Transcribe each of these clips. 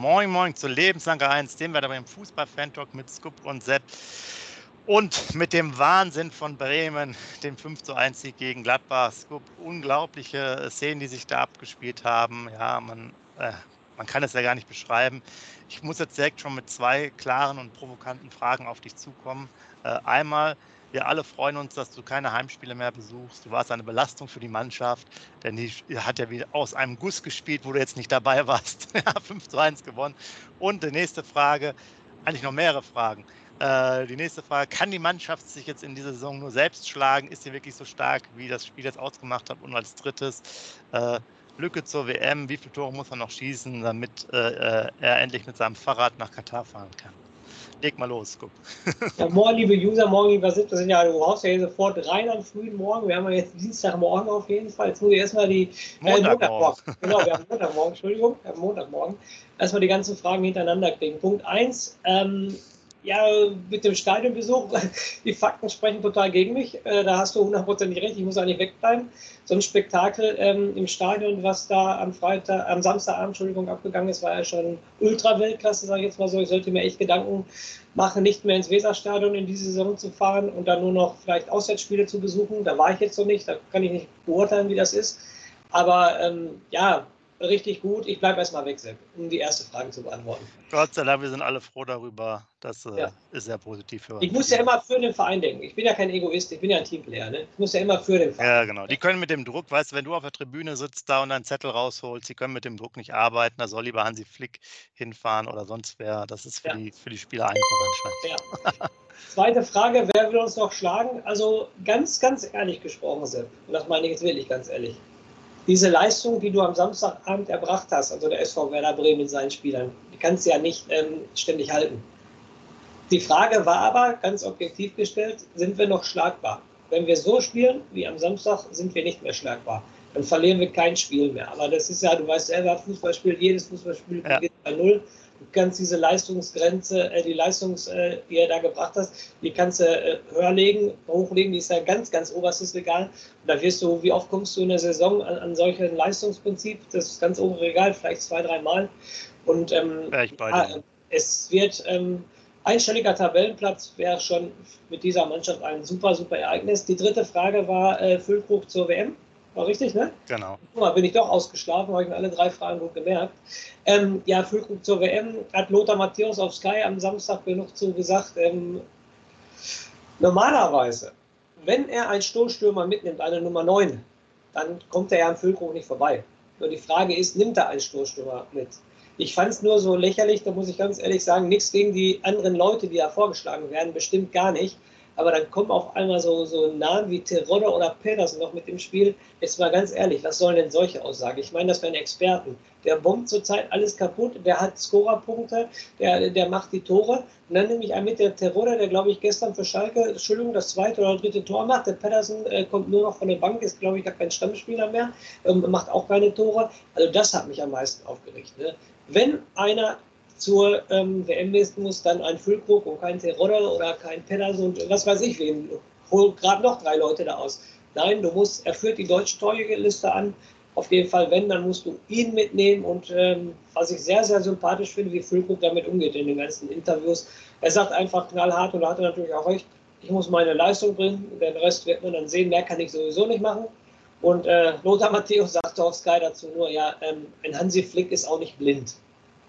Moin Moin zu Lebensanker 1, dem wir da beim Fußball-Fan-Talk mit Scoop und Sepp und mit dem Wahnsinn von Bremen, dem 5 zu 1 Sieg gegen Gladbach. Scoop, unglaubliche Szenen, die sich da abgespielt haben. Ja, man, äh, man kann es ja gar nicht beschreiben. Ich muss jetzt direkt schon mit zwei klaren und provokanten Fragen auf dich zukommen. Äh, einmal, wir alle freuen uns, dass du keine Heimspiele mehr besuchst. Du warst eine Belastung für die Mannschaft, denn die hat ja wieder aus einem Guss gespielt, wo du jetzt nicht dabei warst. ja, 5 zu 1 gewonnen. Und die nächste Frage, eigentlich noch mehrere Fragen. Äh, die nächste Frage, kann die Mannschaft sich jetzt in dieser Saison nur selbst schlagen? Ist sie wirklich so stark, wie das Spiel jetzt ausgemacht hat? Und als drittes, äh, Lücke zur WM, wie viele Tore muss er noch schießen, damit äh er endlich mit seinem Fahrrad nach Katar fahren kann? Leg mal los, guck. Ja, morgen, liebe User, morgen, lieber das sind ja, du haust ja hier sofort rein am frühen Morgen. Wir haben ja jetzt Dienstagmorgen auf jeden Fall. Jetzt muss ich erstmal die. Äh, Montagmorgen. Äh, genau, wir haben Montagmorgen, Entschuldigung, wir haben Montagmorgen. Erstmal die ganzen Fragen hintereinander kriegen. Punkt 1, ähm, ja, mit dem Stadionbesuch, die Fakten sprechen total gegen mich. Äh, da hast du hundertprozentig recht, ich muss eigentlich wegbleiben. So ein Spektakel ähm, im Stadion, was da am Freitag, am Samstagabend, Entschuldigung, abgegangen ist, war ja schon Ultra-Weltklasse, sage ich jetzt mal so. Ich sollte mir echt Gedanken machen, nicht mehr ins Weserstadion in diese Saison zu fahren und dann nur noch vielleicht Auswärtsspiele zu besuchen. Da war ich jetzt noch nicht, da kann ich nicht beurteilen, wie das ist. Aber ähm, ja, richtig gut. Ich bleibe erstmal weg, Sepp, um die erste Frage zu beantworten. Gott sei Dank, wir sind alle froh darüber. Das äh, ja. ist sehr positiv für uns. Ich muss ja immer für den Verein denken. Ich bin ja kein Egoist, ich bin ja ein Teamplayer. Ne? Ich muss ja immer für den Verein. Ja, genau. Die können mit dem Druck, weißt du, wenn du auf der Tribüne sitzt da und einen Zettel rausholst, die können mit dem Druck nicht arbeiten. Da soll lieber Hansi Flick hinfahren oder sonst wer. Das ist für, ja. die, für die Spieler einfacher anscheinend. Ja. Zweite Frage, wer will uns noch schlagen? Also ganz, ganz ehrlich gesprochen, Sepp, und das meine ich jetzt wirklich ganz ehrlich diese Leistung, die du am Samstagabend erbracht hast, also der SV Werder Bremen mit seinen Spielern, die kannst du ja nicht ähm, ständig halten. Die Frage war aber, ganz objektiv gestellt, sind wir noch schlagbar? Wenn wir so spielen wie am Samstag, sind wir nicht mehr schlagbar. Dann verlieren wir kein Spiel mehr. Aber das ist ja, du weißt selber, Fußballspiel, jedes Fußballspiel ja. geht bei Null. Kannst diese Leistungsgrenze, äh, die Leistungs, äh, die er da gebracht hast, die kannst du äh, höher legen, hochlegen, die ist ja ganz, ganz oberstes Regal. Und da wirst du, wie oft kommst du in der Saison an, an solchen Leistungsprinzip? Das ist ganz obere Regal, vielleicht zwei, drei Mal. Und ähm, ja, ah, es wird ähm, einstelliger Tabellenplatz wäre schon mit dieser Mannschaft ein super, super Ereignis. Die dritte Frage war äh, Füllkrug zur WM. War richtig, ne? Genau. Guck mal, bin ich doch ausgeschlafen, habe ich mir alle drei Fragen gut gemerkt. Ähm, ja, Füllkrug zur WM hat Lothar Matthäus auf Sky am Samstag genug zu gesagt. Ähm, normalerweise, wenn er einen Stoßstürmer mitnimmt, eine Nummer 9, dann kommt er ja am Füllkrug nicht vorbei. Nur die Frage ist, nimmt er einen Stoßstürmer mit? Ich fand es nur so lächerlich, da muss ich ganz ehrlich sagen, nichts gegen die anderen Leute, die da vorgeschlagen werden, bestimmt gar nicht aber dann kommen auf einmal so, so Namen wie Terodde oder Pedersen noch mit im Spiel. Jetzt mal ganz ehrlich, was sollen denn solche Aussagen? Ich meine, das wären Experten. Der bombt zurzeit alles kaputt, der hat Scorerpunkte, der, der macht die Tore. Und dann nehme ich einen mit der Terodde, der glaube ich gestern für Schalke, Entschuldigung, das zweite oder dritte Tor macht. Der Pedersen äh, kommt nur noch von der Bank, ist glaube ich gar kein Stammspieler mehr, ähm, macht auch keine Tore. Also das hat mich am meisten aufgeregt. Ne? Wenn einer zur ähm, WM nächsten muss, dann ein Füllkrug und kein Terodde oder kein Pedersen und was weiß ich wen. Hol gerade noch drei Leute da aus. Nein, du musst, er führt die deutsche Torjägerliste an. Auf jeden Fall, wenn, dann musst du ihn mitnehmen. Und ähm, was ich sehr, sehr sympathisch finde, wie Füllkrug damit umgeht in den ganzen Interviews. Er sagt einfach knallhart und da hat er natürlich auch recht. Ich muss meine Leistung bringen, den Rest wird man dann sehen. Mehr kann ich sowieso nicht machen. Und äh, Lothar Matthäus sagte auf Sky dazu nur, ja, ähm, ein Hansi Flick ist auch nicht blind.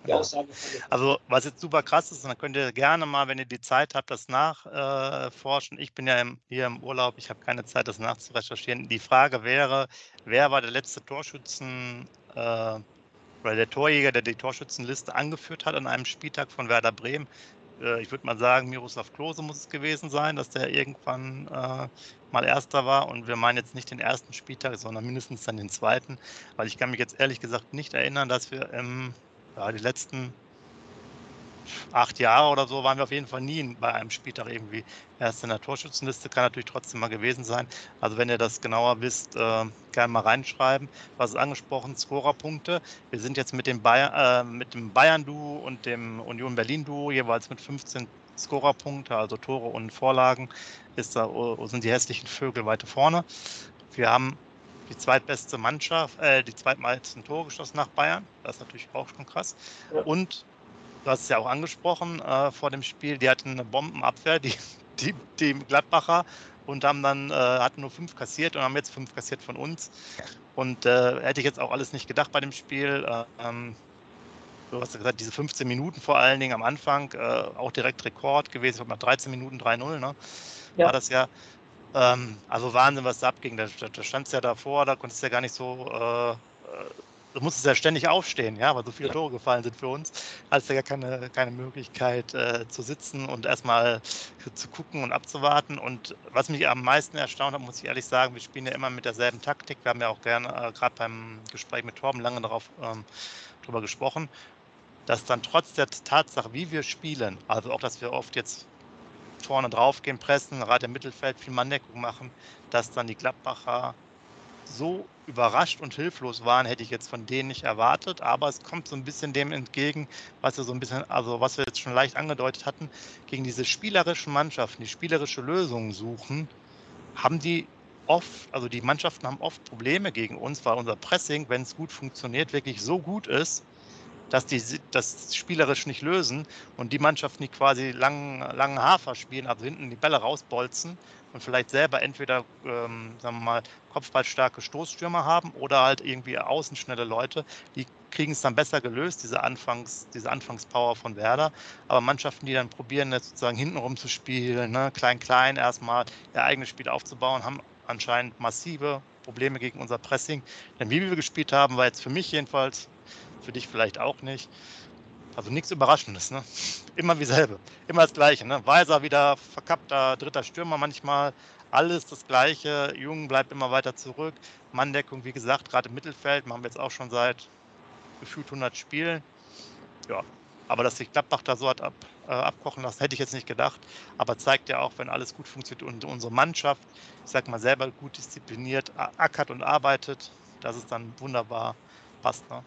Ja. Aussage also, was jetzt super krass ist, und dann könnt ihr gerne mal, wenn ihr die Zeit habt, das nachforschen. Ich bin ja im, hier im Urlaub, ich habe keine Zeit, das nachzurecherchieren. Die Frage wäre, wer war der letzte Torschützen äh, oder der Torjäger, der die Torschützenliste angeführt hat an einem Spieltag von Werder Bremen? Äh, ich würde mal sagen, Miroslav Klose muss es gewesen sein, dass der irgendwann äh, mal Erster war. Und wir meinen jetzt nicht den ersten Spieltag, sondern mindestens dann den zweiten, weil ich kann mich jetzt ehrlich gesagt nicht erinnern, dass wir im, ja, die letzten acht Jahre oder so waren wir auf jeden Fall nie bei einem Spieltag irgendwie erst in der Torschützenliste. Kann natürlich trotzdem mal gewesen sein. Also wenn ihr das genauer wisst, äh, gerne mal reinschreiben. Was ist angesprochen? Scorerpunkte. Wir sind jetzt mit dem, Bayern, äh, mit dem Bayern-Duo und dem Union Berlin-Duo jeweils mit 15 Scorerpunkte, also Tore und Vorlagen, ist da, sind die hässlichen Vögel weiter vorne. Wir haben die zweitbeste Mannschaft, äh, die zweitmeisten Tore geschossen nach Bayern. Das ist natürlich auch schon krass. Ja. Und du hast es ja auch angesprochen äh, vor dem Spiel, die hatten eine Bombenabwehr, die, die, die Gladbacher, und haben dann, äh, hatten nur fünf kassiert und haben jetzt fünf kassiert von uns. Und äh, hätte ich jetzt auch alles nicht gedacht bei dem Spiel. Äh, ähm, du hast ja gesagt, diese 15 Minuten vor allen Dingen am Anfang, äh, auch direkt Rekord gewesen, ich glaube mal 13 Minuten 3-0, ne? Ja. War das ja. Ähm, also Wahnsinn, was da abging. Da, da, da stand es ja davor, da konntest du ja gar nicht so äh, du musstest ja ständig aufstehen, ja, weil so viele Tore gefallen sind für uns. Hast du ja keine, keine Möglichkeit äh, zu sitzen und erstmal zu gucken und abzuwarten. Und was mich am meisten erstaunt hat, muss ich ehrlich sagen, wir spielen ja immer mit derselben Taktik. Wir haben ja auch gerne, äh, gerade beim Gespräch mit Torben, lange darauf ähm, drüber gesprochen, dass dann trotz der Tatsache, wie wir spielen, also auch, dass wir oft jetzt vorne drauf gehen, pressen, gerade im Mittelfeld viel Manndeckung machen, dass dann die Gladbacher so überrascht und hilflos waren, hätte ich jetzt von denen nicht erwartet. Aber es kommt so ein bisschen dem entgegen, was wir so ein bisschen, also was wir jetzt schon leicht angedeutet hatten, gegen diese spielerischen Mannschaften, die spielerische Lösungen suchen, haben die oft, also die Mannschaften haben oft Probleme gegen uns, weil unser Pressing, wenn es gut funktioniert, wirklich so gut ist, dass die das spielerisch nicht lösen und die Mannschaften, die quasi langen, langen Hafer spielen, also hinten die Bälle rausbolzen und vielleicht selber entweder, ähm, sagen wir mal, kopfballstarke Stoßstürmer haben oder halt irgendwie außenschnelle Leute, die kriegen es dann besser gelöst, diese, Anfangs, diese Anfangspower von Werder. Aber Mannschaften, die dann probieren, jetzt sozusagen hintenrum zu spielen, ne, klein, klein erstmal ihr eigenes Spiel aufzubauen, haben anscheinend massive Probleme gegen unser Pressing. Denn wie wir gespielt haben, war jetzt für mich jedenfalls, für dich vielleicht auch nicht, also nichts Überraschendes, ne? Immer wie selbe. Immer das Gleiche, ne? Weiser wieder verkappter dritter Stürmer manchmal. Alles das Gleiche. Jung bleibt immer weiter zurück. Manndeckung, wie gesagt, gerade im Mittelfeld machen wir jetzt auch schon seit gefühlt 100 Spielen. Ja, aber dass sich Gladbach da so hat ab, äh, abkochen lassen, hätte ich jetzt nicht gedacht. Aber zeigt ja auch, wenn alles gut funktioniert und unsere Mannschaft, ich sag mal, selber gut diszipliniert ackert und arbeitet, dass es dann wunderbar passt. Ne?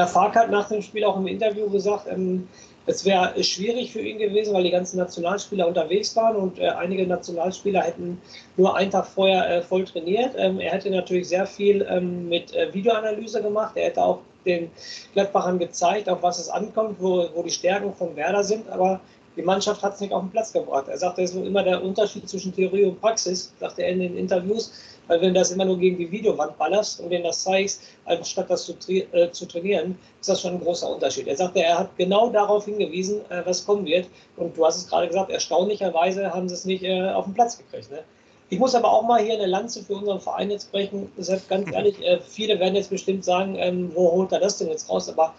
Herr Fark hat nach dem Spiel auch im Interview gesagt, ähm, es wäre schwierig für ihn gewesen, weil die ganzen Nationalspieler unterwegs waren und äh, einige Nationalspieler hätten nur einen Tag vorher äh, voll trainiert. Ähm, er hätte natürlich sehr viel ähm, mit äh, Videoanalyse gemacht. Er hätte auch den Gladbachern gezeigt, auf was es ankommt, wo, wo die Stärken von Werder sind. Aber die Mannschaft hat es nicht auf den Platz gebracht. Er sagt, das ist immer der Unterschied zwischen Theorie und Praxis, sagt er in den Interviews. Weil wenn du das immer nur gegen die Videowand ballerst und denen das zeigst, anstatt das zu, äh, zu, trainieren, ist das schon ein großer Unterschied. Er sagte, er hat genau darauf hingewiesen, äh, was kommen wird. Und du hast es gerade gesagt, erstaunlicherweise haben sie es nicht äh, auf den Platz gekriegt. Ne? Ich muss aber auch mal hier eine Lanze für unseren Verein jetzt brechen. Deshalb ganz ehrlich, äh, viele werden jetzt bestimmt sagen, ähm, wo holt er das denn jetzt raus? Aber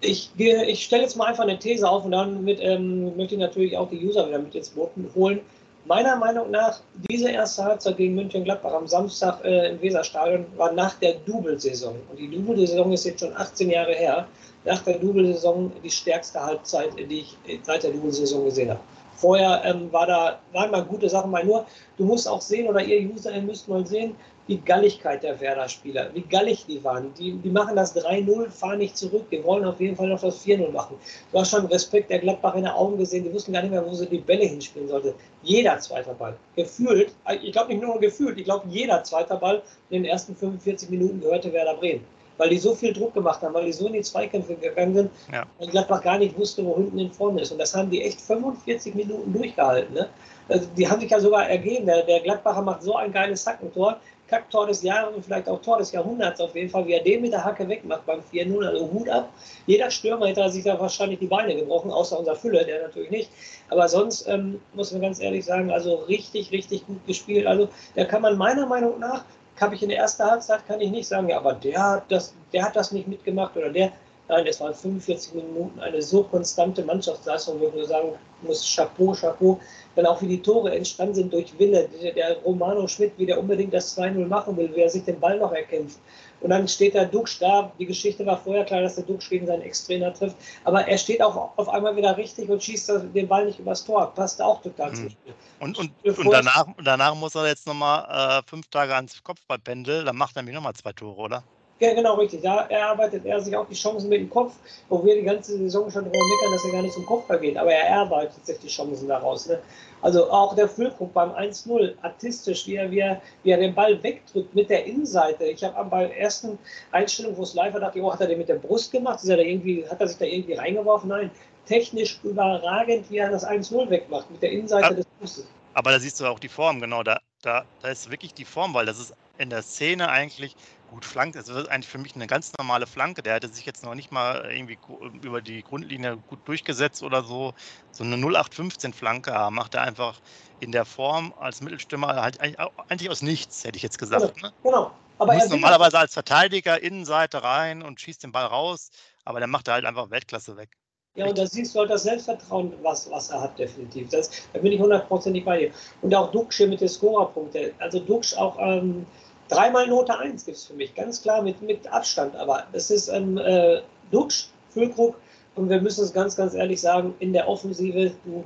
ich, ich stelle jetzt mal einfach eine These auf und dann mit, ähm, möchte ich natürlich auch die User wieder mit ins Boot holen. Meiner Meinung nach, diese erste Halbzeit gegen München-Gladbach am Samstag äh, im Weserstadion war nach der Double-Saison. Und die Double-Saison ist jetzt schon 18 Jahre her. Nach der Double-Saison die stärkste Halbzeit, die ich seit der Double-Saison gesehen habe. Vorher ähm, war da, waren mal gute Sachen, mal nur, du musst auch sehen, oder ihr User, müsst mal sehen, die Galligkeit der Werder-Spieler, wie gallig die waren. Die, die machen das 3-0, fahren nicht zurück, die wollen auf jeden Fall noch das 4-0 machen. Du hast schon Respekt der Gladbach in den Augen gesehen, die wussten gar nicht mehr, wo sie die Bälle hinspielen sollten. Jeder zweite Ball, gefühlt, ich glaube nicht nur gefühlt, ich glaube jeder zweite Ball in den ersten 45 Minuten gehörte Werder Bremen. Weil die so viel Druck gemacht haben, weil die so in die Zweikämpfe gegangen sind, ja. und Gladbach gar nicht wusste, wo hinten in vorne ist. Und das haben die echt 45 Minuten durchgehalten. Ne? Also die haben sich ja sogar ergeben. Der, der Gladbacher macht so ein geiles Hackentor, Kacktor des Jahres und vielleicht auch Tor des Jahrhunderts auf jeden Fall, wie er den mit der Hacke wegmacht beim 4-0, also Hut ab. Jeder Stürmer hätte sich da wahrscheinlich die Beine gebrochen, außer unser Fülle, der natürlich nicht. Aber sonst ähm, muss man ganz ehrlich sagen, also richtig, richtig gut gespielt. Also da kann man meiner Meinung nach, habe ich in der ersten Halbzeit, kann ich nicht sagen, ja, aber der hat das, der hat das nicht mitgemacht oder der, Nein, es waren 45 Minuten eine so konstante Mannschaftsleistung, wo ich sagen muss, Chapeau, Chapeau. Dann auch wie die Tore entstanden sind durch Wille. Der Romano Schmidt, wie der unbedingt das 2-0 machen will, wie er sich den Ball noch erkämpft. Und dann steht der Duxch da. Die Geschichte war vorher klar, dass der Duxch gegen seinen Ex-Trainer trifft. Aber er steht auch auf einmal wieder richtig und schießt den Ball nicht übers Tor. Passt auch total mhm. zum Spiel. Und, und, und danach, danach muss er jetzt nochmal äh, fünf Tage ans Kopfballpendel. Dann macht er nämlich nochmal zwei Tore, oder? Ja, genau, richtig. Da erarbeitet er sich auch die Chancen mit dem Kopf, wo wir die ganze Saison schon drüber meckern, dass er gar nicht zum Kopfball geht. Aber er erarbeitet sich die Chancen daraus. Ne? Also auch der Füllkrug beim 1-0, artistisch, wie er, wie, er, wie er den Ball wegdrückt mit der Innenseite. Ich habe bei der ersten Einstellung, wo es live war, dachte ich, oh, hat er den mit der Brust gemacht? Ist er da irgendwie, hat er sich da irgendwie reingeworfen? Nein, technisch überragend, wie er das 1-0 wegmacht, mit der Innenseite aber, des Brustes. Aber da siehst du auch die Form, genau. Da, da, da ist wirklich die Form, weil das ist in der Szene eigentlich gut flankt. Es wird eigentlich für mich eine ganz normale Flanke. Der hätte sich jetzt noch nicht mal irgendwie über die Grundlinie gut durchgesetzt oder so. So eine 0815-Flanke macht er einfach in der Form als Mittelstürmer halt eigentlich aus nichts, hätte ich jetzt gesagt. Ne? Genau. Aber er normalerweise als Verteidiger Innenseite rein und schießt den Ball raus, aber dann macht er halt einfach Weltklasse weg. Ja, und da siehst du halt das Selbstvertrauen, was, was er hat, definitiv. Das, da bin ich hundertprozentig bei dir. Und auch Duxch mit den Scorerpunkten. Also Duxch auch ähm, Dreimal Note 1 gibt es für mich, ganz klar mit, mit Abstand. Aber es ist ähm, äh, Duxch, Füllkrug und wir müssen es ganz, ganz ehrlich sagen, in der Offensive, du,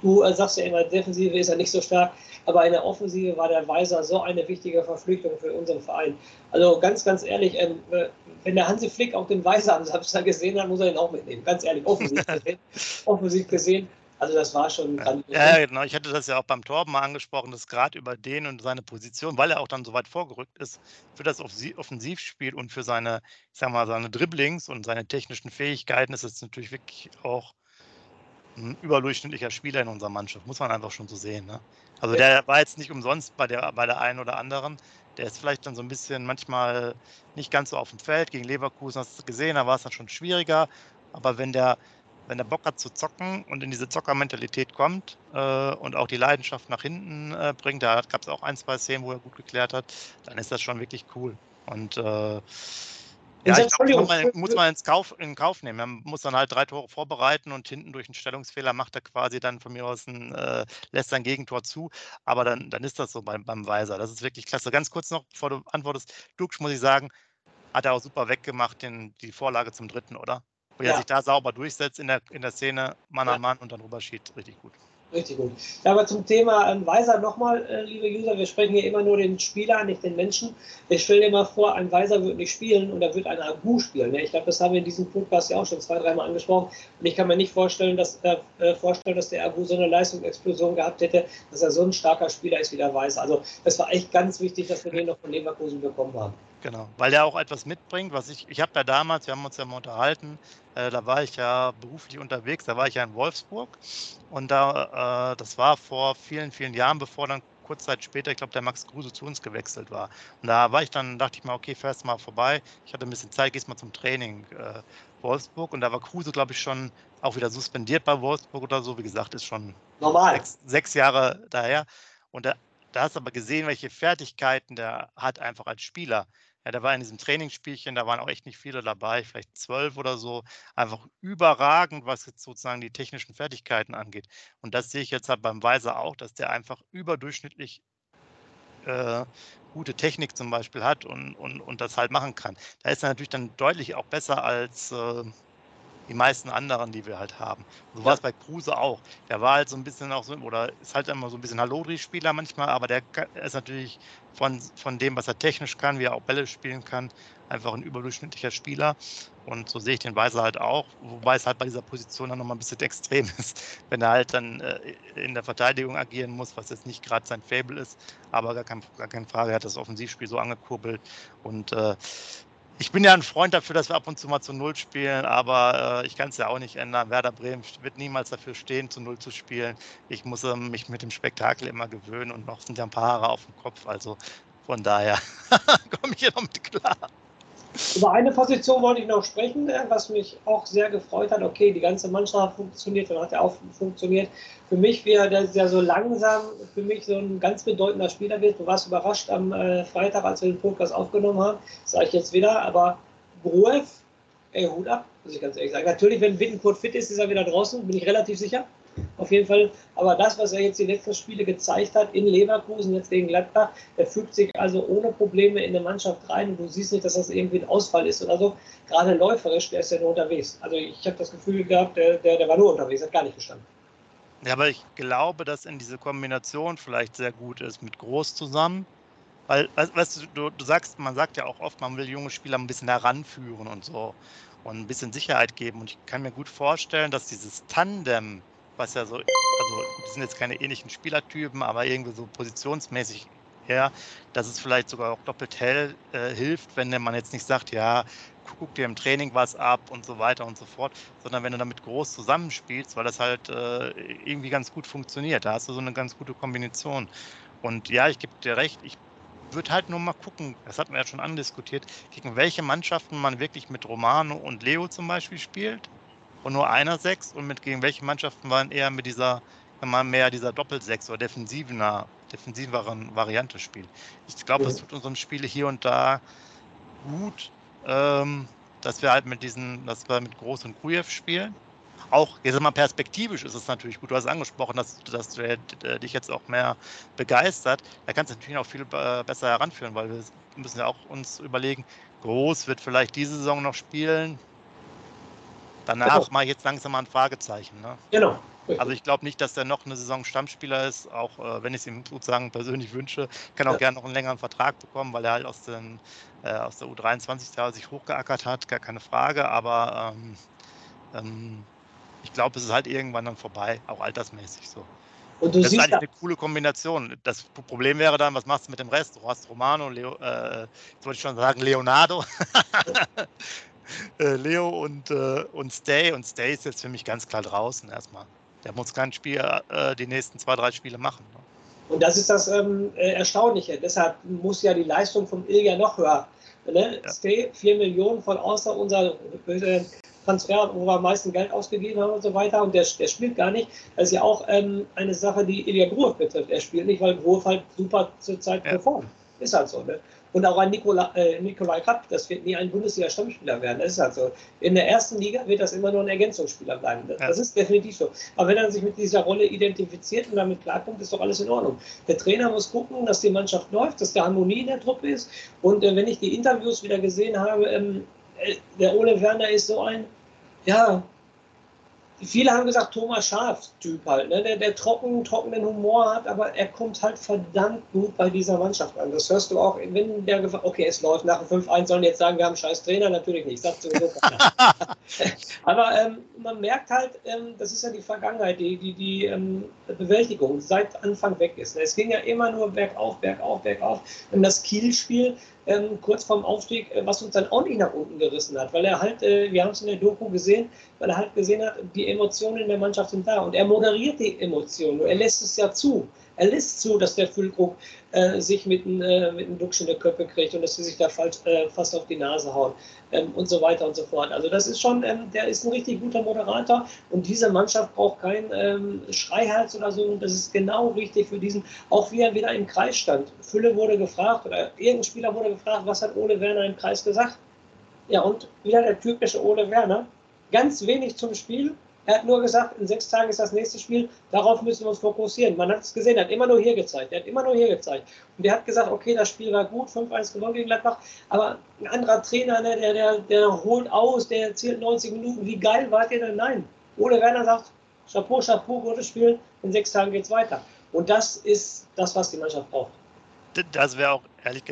du äh, sagst ja immer, Defensive ist ja nicht so stark, aber in der Offensive war der Weiser so eine wichtige Verpflichtung für unseren Verein. Also ganz, ganz ehrlich, ähm, äh, wenn der Hansi Flick auch den Weiser am Samstag gesehen hat, muss er ihn auch mitnehmen. Ganz ehrlich, offensiv gesehen. offensiv gesehen also das war schon ganz. Ja, genau. Ich hatte das ja auch beim Torben mal angesprochen, dass gerade über den und seine Position, weil er auch dann so weit vorgerückt ist, für das Offensivspiel und für seine, ich sag mal, seine Dribblings und seine technischen Fähigkeiten ist es natürlich wirklich auch ein überdurchschnittlicher Spieler in unserer Mannschaft, muss man einfach schon so sehen. Ne? Also der war jetzt nicht umsonst bei der, bei der einen oder anderen. Der ist vielleicht dann so ein bisschen manchmal nicht ganz so auf dem Feld. Gegen Leverkusen hast du gesehen, da war es dann schon schwieriger. Aber wenn der wenn der Bock hat zu zocken und in diese Zockermentalität kommt äh, und auch die Leidenschaft nach hinten äh, bringt, da gab es auch ein, zwei Szenen, wo er gut geklärt hat, dann ist das schon wirklich cool. Und äh, ja, ich glaube, muss man, muss man ins Kauf, in Kauf nehmen. Man muss dann halt drei Tore vorbereiten und hinten durch einen Stellungsfehler macht er quasi dann von mir aus ein, äh, lässt sein Gegentor zu. Aber dann, dann ist das so beim, beim Weiser. Das ist wirklich klasse. Ganz kurz noch, bevor du antwortest, Dux, muss ich sagen, hat er auch super weggemacht, den, die Vorlage zum dritten, oder? Wo ja. er sich da sauber durchsetzt in der, in der Szene, Mann an Mann und dann rüber schießt. Richtig gut. Richtig gut. Ja, aber zum Thema ähm, Weiser nochmal, äh, liebe User, wir sprechen hier immer nur den Spieler, nicht den Menschen. Ich stelle dir mal vor, ein Weiser wird nicht spielen und er wird ein Agu spielen. Ne? Ich glaube, das haben wir in diesem Podcast ja auch schon zwei, dreimal angesprochen. Und ich kann mir nicht vorstellen, dass, äh, äh, vorstellen, dass der Agu so eine Leistungsexplosion gehabt hätte, dass er so ein starker Spieler ist wie der Weiser. Also das war echt ganz wichtig, dass wir den noch von Leverkusen bekommen haben. Genau, weil er auch etwas mitbringt, was ich, ich habe ja damals, wir haben uns ja mal unterhalten, äh, da war ich ja beruflich unterwegs, da war ich ja in Wolfsburg und da, äh, das war vor vielen, vielen Jahren, bevor dann kurz Zeit später, ich glaube, der Max Kruse zu uns gewechselt war. Und da war ich dann, dachte ich mal, okay, fährst mal vorbei. Ich hatte ein bisschen Zeit, gehst mal zum Training äh, Wolfsburg und da war Kruse, glaube ich, schon auch wieder suspendiert bei Wolfsburg oder so. Wie gesagt, ist schon. Sechs, sechs Jahre daher. Und da, da hast du aber gesehen, welche Fertigkeiten der hat einfach als Spieler. Ja, der war in diesem Trainingsspielchen, da waren auch echt nicht viele dabei, vielleicht zwölf oder so. Einfach überragend, was jetzt sozusagen die technischen Fertigkeiten angeht. Und das sehe ich jetzt halt beim Weiser auch, dass der einfach überdurchschnittlich äh, gute Technik zum Beispiel hat und, und, und das halt machen kann. Da ist er natürlich dann deutlich auch besser als äh, die meisten anderen, die wir halt haben. So war es bei Kruse auch. Der war halt so ein bisschen auch so, oder ist halt immer so ein bisschen Hallodri-Spieler manchmal, aber der ist natürlich von, von dem, was er technisch kann, wie er auch Bälle spielen kann, einfach ein überdurchschnittlicher Spieler. Und so sehe ich den Weiser halt auch, wobei es halt bei dieser Position dann nochmal ein bisschen extrem ist, wenn er halt dann äh, in der Verteidigung agieren muss, was jetzt nicht gerade sein Fable ist, aber gar, kein, gar keine Frage, er hat das Offensivspiel so angekurbelt und äh, ich bin ja ein Freund dafür, dass wir ab und zu mal zu Null spielen, aber äh, ich kann es ja auch nicht ändern. Werder Bremen wird niemals dafür stehen, zu Null zu spielen. Ich muss äh, mich mit dem Spektakel immer gewöhnen und noch sind ja ein paar Haare auf dem Kopf. Also Von daher komme ich hier noch mit klar. Über eine Position wollte ich noch sprechen, äh, was mich auch sehr gefreut hat. Okay, die ganze Mannschaft funktioniert und hat ja auch funktioniert. Für mich wäre der ja so langsam für mich so ein ganz bedeutender Spieler wird. Du warst überrascht am äh, Freitag, als wir den Podcast aufgenommen haben. Das sage ich jetzt wieder, aber Gruev, ey, Hut ab, muss ich ganz ehrlich sagen. Natürlich, wenn Wittenkurt fit ist, ist er wieder draußen, bin ich relativ sicher auf jeden Fall. Aber das, was er jetzt die letzten Spiele gezeigt hat in Leverkusen, jetzt gegen Gladbach, er fügt sich also ohne Probleme in eine Mannschaft rein. Und du siehst nicht, dass das irgendwie ein Ausfall ist oder so. Gerade läuferisch, der ist ja nur unterwegs. Also ich habe das Gefühl gehabt, der, der, der war nur unterwegs, hat gar nicht gestanden. Ja, aber ich glaube, dass in diese Kombination vielleicht sehr gut ist mit Groß zusammen. Weil, weißt du, du sagst, man sagt ja auch oft, man will junge Spieler ein bisschen heranführen und so und ein bisschen Sicherheit geben. Und ich kann mir gut vorstellen, dass dieses Tandem was ja so, also die sind jetzt keine ähnlichen Spielertypen, aber irgendwie so positionsmäßig her, dass es vielleicht sogar auch doppelt hell äh, hilft, wenn man jetzt nicht sagt, ja, guck dir im Training was ab und so weiter und so fort, sondern wenn du damit groß zusammenspielst, weil das halt äh, irgendwie ganz gut funktioniert. Da hast du so eine ganz gute Kombination. Und ja, ich gebe dir recht, ich würde halt nur mal gucken, das hatten wir ja schon andiskutiert, gegen welche Mannschaften man wirklich mit Romano und Leo zum Beispiel spielt und nur einer Sechs und mit gegen welche Mannschaften waren eher mit dieser, mal mehr dieser Doppelsechs oder defensiver, defensiveren Variante spielt. Ich glaube, das tut unseren Spiele hier und da gut, ähm, dass wir halt mit diesen, dass wir mit Groß und Grujew spielen. Auch, jetzt mal perspektivisch ist es natürlich gut. Du hast angesprochen, dass, dass du äh, dich jetzt auch mehr begeistert. Da kannst du natürlich auch viel äh, besser heranführen, weil wir müssen ja auch uns überlegen, Groß wird vielleicht diese Saison noch spielen, Danach genau. mache ich jetzt langsam mal ein Fragezeichen. Ne? Genau. Also ich glaube nicht, dass der noch eine Saison Stammspieler ist, auch äh, wenn ich es ihm sozusagen persönlich wünsche. Kann auch ja. gerne noch einen längeren Vertrag bekommen, weil er halt aus, den, äh, aus der U23 sich hochgeackert hat, gar keine Frage. Aber ähm, ähm, ich glaube, es ist halt irgendwann dann vorbei, auch altersmäßig so. Und du das siehst ist eigentlich eine coole Kombination. Das Problem wäre dann, was machst du mit dem Rest? Du hast Romano, Leo, äh, jetzt wollte ich schon sagen, Leonardo. Äh, Leo und, äh, und Stay. Und Stay ist jetzt für mich ganz klar draußen erstmal. Der muss kein Spiel äh, die nächsten zwei, drei Spiele machen. Ne? Und das ist das ähm, äh, Erstaunliche. Deshalb muss ja die Leistung vom Ilja noch höher. Ne? Ja. Stay, 4 Millionen von außer unser äh, Transfer, wo wir am meisten Geld ausgegeben haben und so weiter. Und der, der spielt gar nicht. Das ist ja auch ähm, eine Sache, die Ilya Gruev betrifft. Er spielt nicht, weil Gruev halt super zurzeit ja. performt. Ist halt so. Ne? Und auch ein Nikola, äh, Nikolai Kapp, das wird nie ein Bundesliga-Stammspieler werden. Das ist halt so. In der ersten Liga wird das immer nur ein Ergänzungsspieler bleiben. Das, ja. das ist definitiv so. Aber wenn er sich mit dieser Rolle identifiziert und damit klarkommt, ist doch alles in Ordnung. Der Trainer muss gucken, dass die Mannschaft läuft, dass da Harmonie in der Truppe ist. Und äh, wenn ich die Interviews wieder gesehen habe, ähm, äh, der Ole Werner ist so ein, ja, viele haben gesagt, Thomas Schaf-Typ halt, ne? der, der trocken, trockenen Humor hat, aber er kommt halt verdammt gut bei dieser Mannschaft an. Das hörst du auch, wenn der gefragt, okay, es läuft nach dem 5-1, sollen jetzt sagen, wir haben einen scheiß Trainer, natürlich nicht, sagt sowieso aber ähm, man merkt halt, ähm, das ist ja die Vergangenheit, die, die, die ähm, Bewältigung seit Anfang weg ist. Es ging ja immer nur bergauf, bergauf, bergauf. Und das Kielspiel ähm, kurz vorm Aufstieg, äh, was uns dann auch nicht nach unten gerissen hat, weil er halt, äh, wir haben es in der Doku gesehen, weil er halt gesehen hat, die Emotionen in der Mannschaft sind da und er moderiert die Emotionen, er lässt es ja zu. Er lässt zu, dass der Füllkrug äh, sich mit einem äh, mit einem Duxch in der Köpfe kriegt und dass sie sich da falsch, äh, fast auf die Nase hauen ähm, und so weiter und so fort. Also das ist schon, ähm, der ist ein richtig guter Moderator und diese Mannschaft braucht kein ähm, Schreihals oder so und das ist genau richtig für diesen, auch wie er wieder im Kreis stand. Fülle wurde gefragt oder irgendein Spieler wurde gefragt, was hat Ole Werner im Kreis gesagt? Ja und wieder der typische Ole Werner, ganz wenig zum Spiel, er hat nur gesagt, in sechs Tagen ist das nächste Spiel, darauf müssen wir uns fokussieren. Man hat es gesehen, er hat immer nur hier gezeigt. Er hat immer nur hier gezeigt. Und er hat gesagt, okay, das Spiel war gut, 5-1 gewonnen gegen Gladbach, aber ein anderer Trainer, ne, der, der, der holt aus, der zählt 90 Minuten. Wie geil wart ihr denn? Nein. Ole Werner sagt, Chapeau, Chapeau, gutes Spiel, in sechs Tagen geht es weiter. Und das ist das, was die Mannschaft braucht. Das wäre auch ehrlich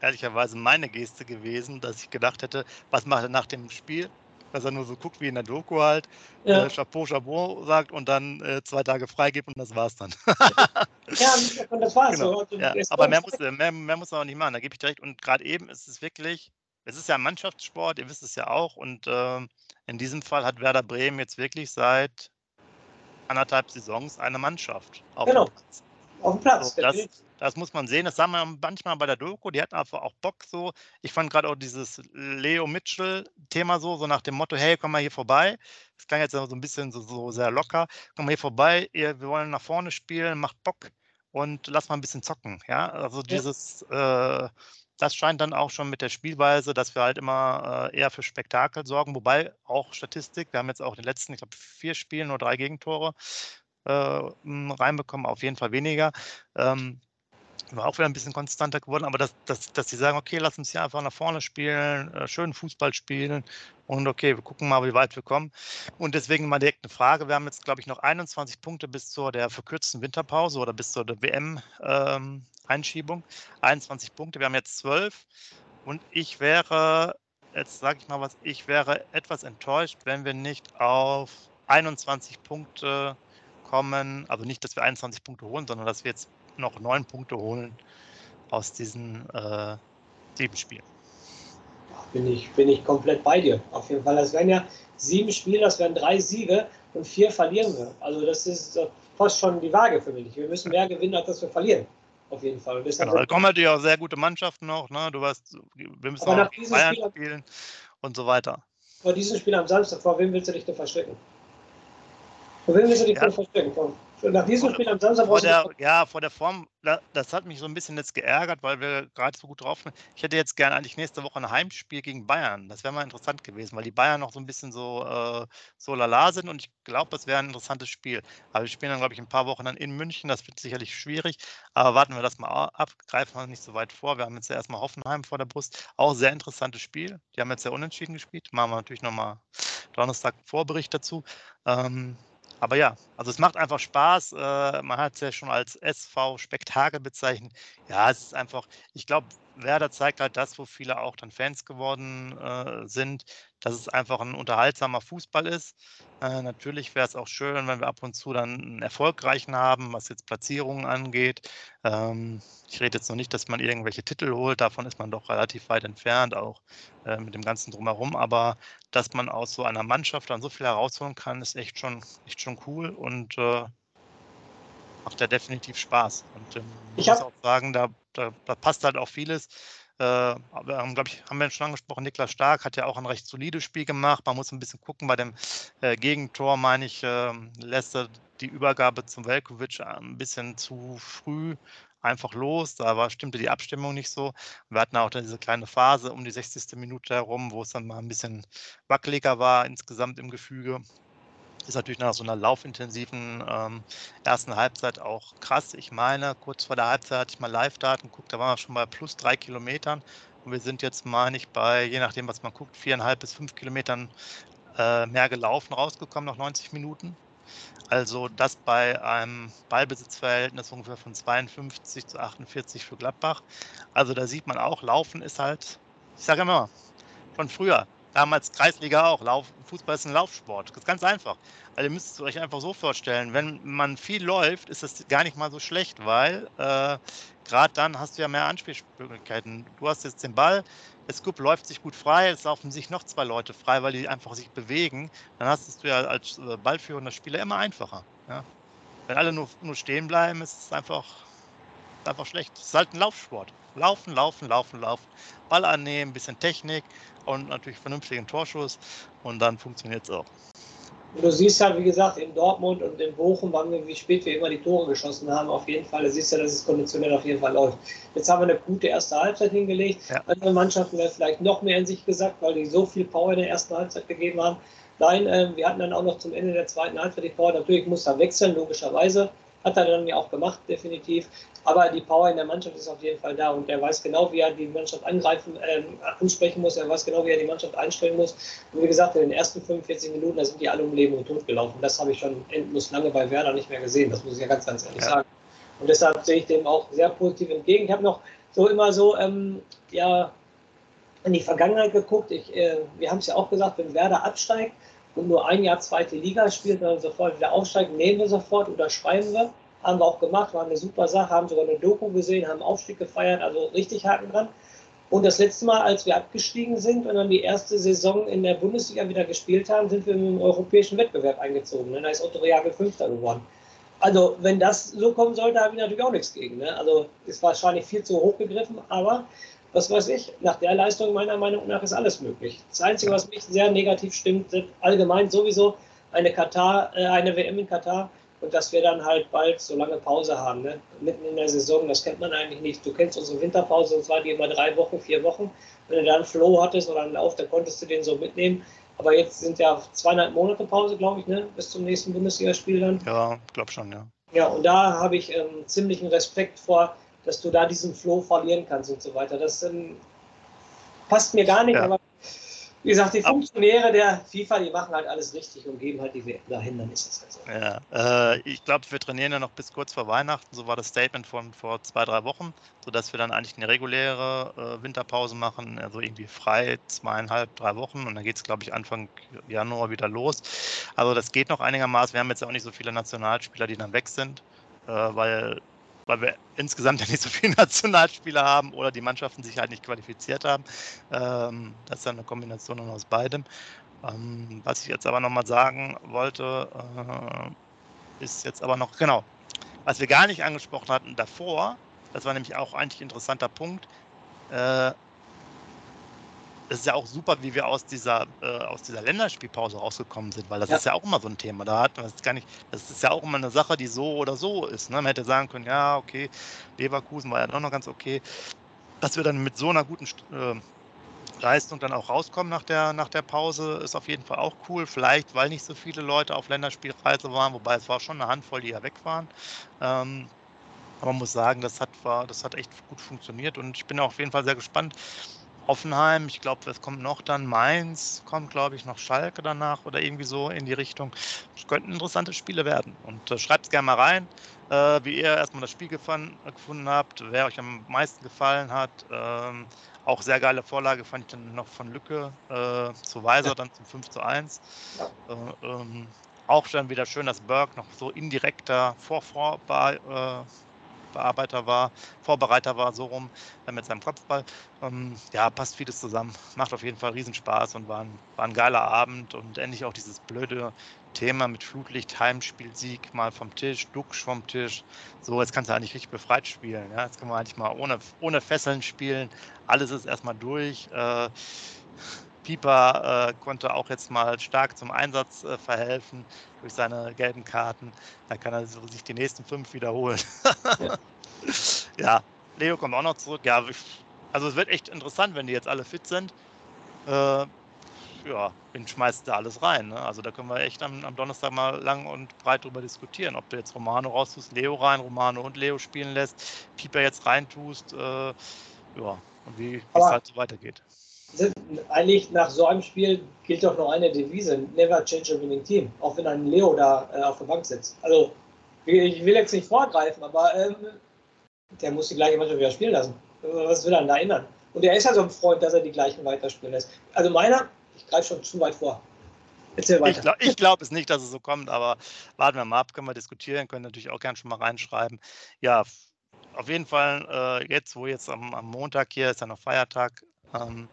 ehrlicherweise meine Geste gewesen, dass ich gedacht hätte, was macht er nach dem Spiel? Dass er nur so guckt wie in der Doku halt, ja. äh, Chapeau, Chapeau sagt und dann äh, zwei Tage freigibt und das war's dann. ja, und das war's. Genau. So. Ja, aber mehr muss, mehr, mehr muss man auch nicht machen, da gebe ich direkt. Und gerade eben ist es wirklich, es ist ja ein Mannschaftssport, ihr wisst es ja auch. Und äh, in diesem Fall hat Werder Bremen jetzt wirklich seit anderthalb Saisons eine Mannschaft auf genau. dem Platz. Auf dem Platz. So, das, Das muss man sehen. Das sah man manchmal bei der Doku. Die hatten einfach auch Bock so. Ich fand gerade auch dieses Leo Mitchell-Thema so, so nach dem Motto: Hey, komm mal hier vorbei. Das klang jetzt so ein bisschen so, so sehr locker. Komm mal hier vorbei. Wir wollen nach vorne spielen. Macht Bock und lass mal ein bisschen zocken. Ja, also dieses. Ja. Äh, das scheint dann auch schon mit der Spielweise, dass wir halt immer äh, eher für Spektakel sorgen, wobei auch Statistik, wir haben jetzt auch in den letzten, ich glaube, vier Spielen nur drei Gegentore äh, reinbekommen, auf jeden Fall weniger. Ähm, war auch wieder ein bisschen konstanter geworden, aber dass, dass, dass die sagen, okay, lass uns hier einfach nach vorne spielen, äh, schön Fußball spielen und okay, wir gucken mal, wie weit wir kommen. Und deswegen mal direkt eine Frage. Wir haben jetzt, glaube ich, noch 21 Punkte bis zur der verkürzten Winterpause oder bis zur WM-Einschiebung. Ähm, 21 Punkte, wir haben jetzt 12 und ich wäre, jetzt sage ich mal was, ich wäre etwas enttäuscht, wenn wir nicht auf 21 Punkte kommen, also nicht, dass wir 21 Punkte holen, sondern dass wir jetzt noch neun Punkte holen aus diesen äh, sieben Spielen. Bin ich, bin ich komplett bei dir. Auf jeden Fall. Das wären ja sieben Spiele, das wären drei Siege und vier verlieren wir. Also das ist fast schon die Waage für mich. Wir müssen mehr gewinnen, als dass wir verlieren. Auf jeden Fall. Genau, da kommen natürlich auch sehr gute Mannschaften noch. Ne? Du weißt, wir müssen auch Bayern Spiel, spielen und so weiter. Vor diesem Spiel am Samstag, vor wem willst du dich denn verstecken? Vor wem willst du dich ja. verstecken? Vor, nach diesem Spiel am Samstag vor der, Ja, vor der Form, das hat mich so ein bisschen jetzt geärgert, weil wir gerade so gut drauf sind. Ich hätte jetzt gerne eigentlich nächste Woche ein Heimspiel gegen Bayern. Das wäre mal interessant gewesen, weil die Bayern noch so ein bisschen so, äh, so lala sind und ich glaube, das wäre ein interessantes Spiel. Aber wir spielen dann, glaube ich, ein paar Wochen dann in München. Das wird sicherlich schwierig. Aber warten wir das mal ab, greifen wir nicht so weit vor. Wir haben jetzt ja erstmal Hoffenheim vor der Brust. Auch sehr interessantes Spiel. Die haben jetzt ja unentschieden gespielt. Machen wir natürlich nochmal Donnerstag Vorbericht dazu. Ähm, aber ja, also es macht einfach Spaß. Äh, man hat es ja schon als SV-Spektakel bezeichnet. Ja, es ist einfach, ich glaube, Werder zeigt halt das, wo viele auch dann Fans geworden äh, sind, dass es einfach ein unterhaltsamer Fußball ist. Äh, natürlich wäre es auch schön, wenn wir ab und zu dann einen erfolgreichen haben, was jetzt Platzierungen angeht. Ähm, ich rede jetzt noch nicht, dass man irgendwelche Titel holt, davon ist man doch relativ weit entfernt, auch äh, mit dem ganzen Drumherum. Aber dass man aus so einer Mannschaft dann so viel herausholen kann, ist echt schon, echt schon cool und äh, macht ja definitiv Spaß. Und ähm, ich muss auch sagen, da, da, da, passt halt auch vieles. Äh, haben, glaube ich, haben wir schon angesprochen, Niklas Stark hat ja auch ein recht solides Spiel gemacht. Man muss ein bisschen gucken, bei dem äh, Gegentor, meine ich, äh, lässt er die Übergabe zum Velkovic ein bisschen zu früh einfach los. Da war, stimmte die Abstimmung nicht so. Wir hatten auch diese kleine Phase um die 60. Minute herum, wo es dann mal ein bisschen wackeliger war insgesamt im Gefüge ist natürlich nach so einer laufintensiven ähm, ersten Halbzeit auch krass. Ich meine, kurz vor der Halbzeit hatte ich mal Live-Daten geguckt, da waren wir schon bei plus drei Kilometern. Und wir sind jetzt, meine ich, bei, je nachdem, was man guckt, viereinhalb bis fünf Kilometern äh, mehr gelaufen rausgekommen nach 90 Minuten. Also das bei einem Ballbesitzverhältnis ungefähr von 52 zu 48 für Gladbach. Also da sieht man auch, Laufen ist halt, ich sage immer, von früher damals Kreisliga auch. Lauf, Fußball ist ein Laufsport. Das ist ganz einfach. Also ihr müsst es euch einfach so vorstellen, wenn man viel läuft, ist das gar nicht mal so schlecht, weil äh, gerade dann hast du ja mehr Anspielmöglichkeiten. Du hast jetzt den Ball, der Scoop läuft sich gut frei, es laufen sich noch zwei Leute frei, weil die einfach sich bewegen. Dann hast du ja als äh, ballführender Spieler immer einfacher. Ja? Wenn alle nur, nur stehen bleiben, ist es einfach, einfach schlecht. Es ist halt ein Laufsport. Laufen, laufen, laufen, laufen. Ball annehmen, bisschen Technik und natürlich vernünftigen Torschuss und dann funktioniert es auch. Und du siehst ja, wie gesagt, in Dortmund und in Bochum, wann wir, wie spät wir immer die Tore geschossen haben, auf jeden Fall. Da siehst du ja, dass es konditionell auf jeden Fall läuft. Jetzt haben wir eine gute erste Halbzeit hingelegt. Ja. Andere Mannschaften wären vielleicht noch mehr in sich gesagt, weil die so viel Power in der ersten Halbzeit gegeben haben. Nein, äh, wir hatten dann auch noch zum Ende der zweiten Halbzeit die Power. Natürlich muss er wechseln, logischerweise. Hat er dann ja auch gemacht, definitiv. Aber die Power in der Mannschaft ist auf jeden Fall da und er weiß genau, wie er die Mannschaft angreifen, äh, ansprechen muss. Er weiß genau, wie er die Mannschaft einstellen muss. Und wie gesagt, in den ersten 45 Minuten, da sind die alle um Leben und Tod gelaufen. Das habe ich schon endlos lange bei Werder nicht mehr gesehen. Das muss ich ja ganz, ganz ehrlich ja. sagen. Und deshalb sehe ich dem auch sehr positiv entgegen. Ich habe noch so immer so, ähm, ja, in die Vergangenheit geguckt. Ich, äh, wir haben es ja auch gesagt, wenn Werder absteigt, und nur ein Jahr zweite Liga spielt, dann sofort wieder aufsteigen, nehmen wir sofort oder schreiben wir. Haben wir auch gemacht, war eine super Sache, haben sogar eine Doku gesehen, haben Aufstieg gefeiert, also richtig Haken dran. Und das letzte Mal, als wir abgestiegen sind und dann die erste Saison in der Bundesliga wieder gespielt haben, sind wir im europäischen Wettbewerb eingezogen. Da ist Otto Reagel Fünfter geworden. Also, wenn das so kommen sollte, habe ich natürlich auch nichts gegen. Ne? Also, ist wahrscheinlich viel zu hoch gegriffen, aber was weiß ich, nach der Leistung meiner Meinung nach ist alles möglich. Das Einzige, was mich sehr negativ stimmt, sind allgemein sowieso eine Katar, äh, eine WM in Katar und dass wir dann halt bald so lange Pause haben, ne? mitten in der Saison. Das kennt man eigentlich nicht. Du kennst unsere Winterpause, und zwar die immer drei Wochen, vier Wochen. Wenn du dann Flow hattest oder einen Lauf, dann konntest du den so mitnehmen. Aber jetzt sind ja zweieinhalb Monate Pause, glaube ich, ne? bis zum nächsten Bundesligaspiel dann. Ja, glaube schon, ja. Ja, und da habe ich ähm, ziemlichen Respekt vor, dass du da diesen Flow verlieren kannst und so weiter. Das ähm, passt mir gar nicht, ja. aber wie gesagt, die Funktionäre der FIFA, die machen halt alles richtig und geben halt die WM dahin, dann ist das halt so. Ja, äh, ich glaube, wir trainieren ja noch bis kurz vor Weihnachten, so war das Statement von vor zwei, drei Wochen, sodass wir dann eigentlich eine reguläre äh, Winterpause machen, also irgendwie frei zweieinhalb, drei Wochen und dann geht es, glaube ich, Anfang Januar wieder los. Also das geht noch einigermaßen. Wir haben jetzt auch nicht so viele Nationalspieler, die dann weg sind, äh, weil weil wir insgesamt ja nicht so viele Nationalspieler haben oder die Mannschaften sich halt nicht qualifiziert haben. Ähm, das ist dann eine Kombination aus beidem. Ähm, was ich jetzt aber nochmal sagen wollte, äh, ist jetzt aber noch, genau, was wir gar nicht angesprochen hatten davor, das war nämlich auch eigentlich ein interessanter Punkt, äh, es ist ja auch super, wie wir aus dieser, äh, aus dieser Länderspielpause rausgekommen sind, weil das ja. ist ja auch immer so ein Thema. Da hat man gar nicht, das ist ja auch immer eine Sache, die so oder so ist. Ne? Man hätte sagen können, ja, okay, Leverkusen war ja doch noch ganz okay. Dass wir dann mit so einer guten äh, Leistung dann auch rauskommen nach der, nach der Pause, ist auf jeden Fall auch cool. Vielleicht, weil nicht so viele Leute auf Länderspielreise waren, wobei es war schon eine Handvoll, die ja weg waren. Ähm, aber man muss sagen, das hat, war, das hat echt gut funktioniert und ich bin auf jeden Fall sehr gespannt, Hoffenheim, ich glaube, es kommt noch dann Mainz, kommt, glaube ich, noch Schalke danach oder irgendwie so in die Richtung. Es könnten interessante Spiele werden. Und äh, schreibt es gerne mal rein, äh, wie ihr erstmal das Spiel gefan, gefunden habt, wer euch am meisten gefallen hat. Ähm, auch sehr geile Vorlage fand ich dann noch von Lücke äh, zu Weiser, dann zum 5 zu 1. Äh, ähm, auch dann wieder schön, dass Berg noch so indirekter Vorvor äh, Bearbeiter war, Vorbereiter war, so rum, mit seinem Kopfball. Ähm, ja, passt vieles zusammen. Macht auf jeden Fall Riesenspaß und war ein, war ein geiler Abend und endlich auch dieses blöde Thema mit Flutlicht, Heimspielsieg mal vom Tisch, Duxch vom Tisch. So, jetzt kannst du eigentlich richtig befreit spielen. Ja? Jetzt können wir eigentlich mal ohne, ohne Fesseln spielen. Alles ist erstmal durch. Äh, Pieper äh, konnte auch jetzt mal stark zum Einsatz äh, verhelfen durch seine gelben Karten. Da kann er sich die nächsten fünf wiederholen. ja. ja. Leo kommt auch noch zurück. Ja, also es wird echt interessant, wenn die jetzt alle fit sind. Äh, ja, wen schmeißt da alles rein? Ne? Also da können wir echt am, am, Donnerstag mal lang und breit drüber diskutieren, ob du jetzt Romano raustust, Leo rein, Romano und Leo spielen lässt, Pieper jetzt reintust, äh, ja, und wie es halt so weitergeht eigentlich nach so einem Spiel gilt doch noch eine Devise: Never change a winning team. Auch wenn ein Leo da äh, auf der Bank sitzt. Also, ich will jetzt nicht vorgreifen, aber ähm, der muss die gleiche Mannschaft wieder spielen lassen. Was will er denn da ändern? Und er ist ja so ein Freund, dass er die gleichen weiterspielen lässt. Also, meiner, ich greife schon zu weit vor. Ich glaube glaub es nicht, dass es so kommt, aber warten wir mal ab, können wir diskutieren, können natürlich auch gerne schon mal reinschreiben. Ja, auf jeden Fall äh, jetzt, wo jetzt am, am, Montag hier ist ja noch Feiertag, ähm,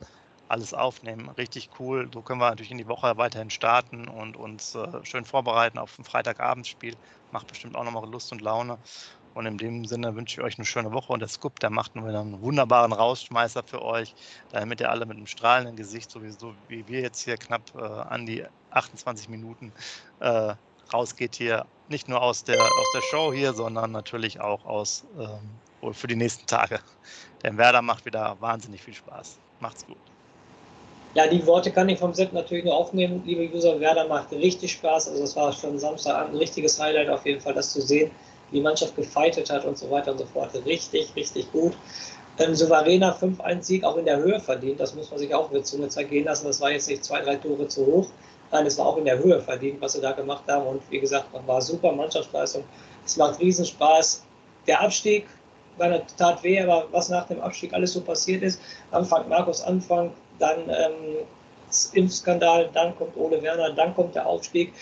alles aufnehmen. Richtig cool. So können wir natürlich in die Woche weiterhin starten und uns äh, schön vorbereiten auf ein Freitagabendspiel. Macht bestimmt auch nochmal Lust und Laune. Und in dem Sinne wünsche ich euch eine schöne Woche und der Scoop, der macht wieder einen wunderbaren Rausschmeißer für euch, damit ihr alle mit einem strahlenden Gesicht, sowieso wie wir jetzt hier knapp äh, an die 28 Minuten äh, rausgeht hier, nicht nur aus der, aus der Show hier, sondern natürlich auch aus ähm, für die nächsten Tage. Denn Werder macht wieder wahnsinnig viel Spaß. Macht's gut. Ja, die Worte kann ich vom Sepp natürlich nur aufnehmen. Liebe User, Werder macht richtig Spaß. Also es war schon Samstagabend ein richtiges Highlight auf jeden Fall, das zu sehen, wie die Mannschaft gefeitet hat und so weiter und so fort. Richtig, richtig gut. Ähm, souveräner 5-1-Sieg auch in der Höhe verdient. Das muss man sich auch mit Zunge gehen lassen. Das war jetzt nicht zwei, drei Tore zu hoch. Nein, es war auch in der Höhe verdient, was sie da gemacht haben. Und wie gesagt, war super Mannschaftsleistung. Es macht Riesenspaß. Der Abstieg war Tat weh, aber was nach dem Abstieg alles so passiert ist, Anfang Markus Anfang, dann ähm, Impfskandal, dann kommt Ole Werner, dann kommt der Aufstieg.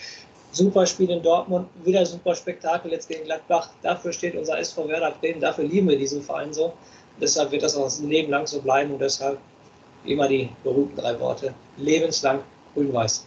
Super Spiel in Dortmund, wieder super Spektakel jetzt gegen Gladbach. Dafür steht unser SV Werder Bremen, dafür lieben wir diesen Verein so. deshalb wird das auch ein Leben lang so bleiben und deshalb immer die berühmten drei Worte: lebenslang grün-weiß.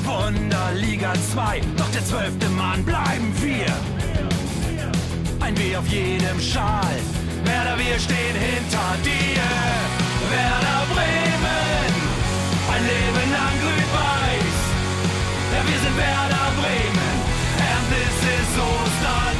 Weser Wunder, Liga 2, doch der zwölfte Mann bleiben wir. Ein W auf jedem Schal, Werder, wir stehen hinter dir. Werder Bremen, ein Leben lang grün-weiß. Ja, wir sind Werder Bremen, and this is Osterdeich.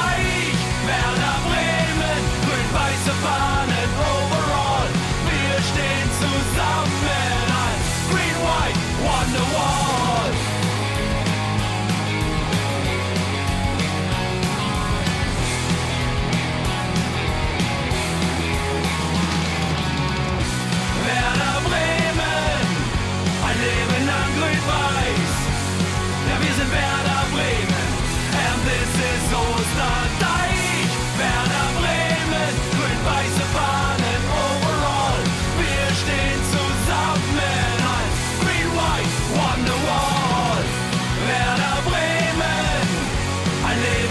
far. live.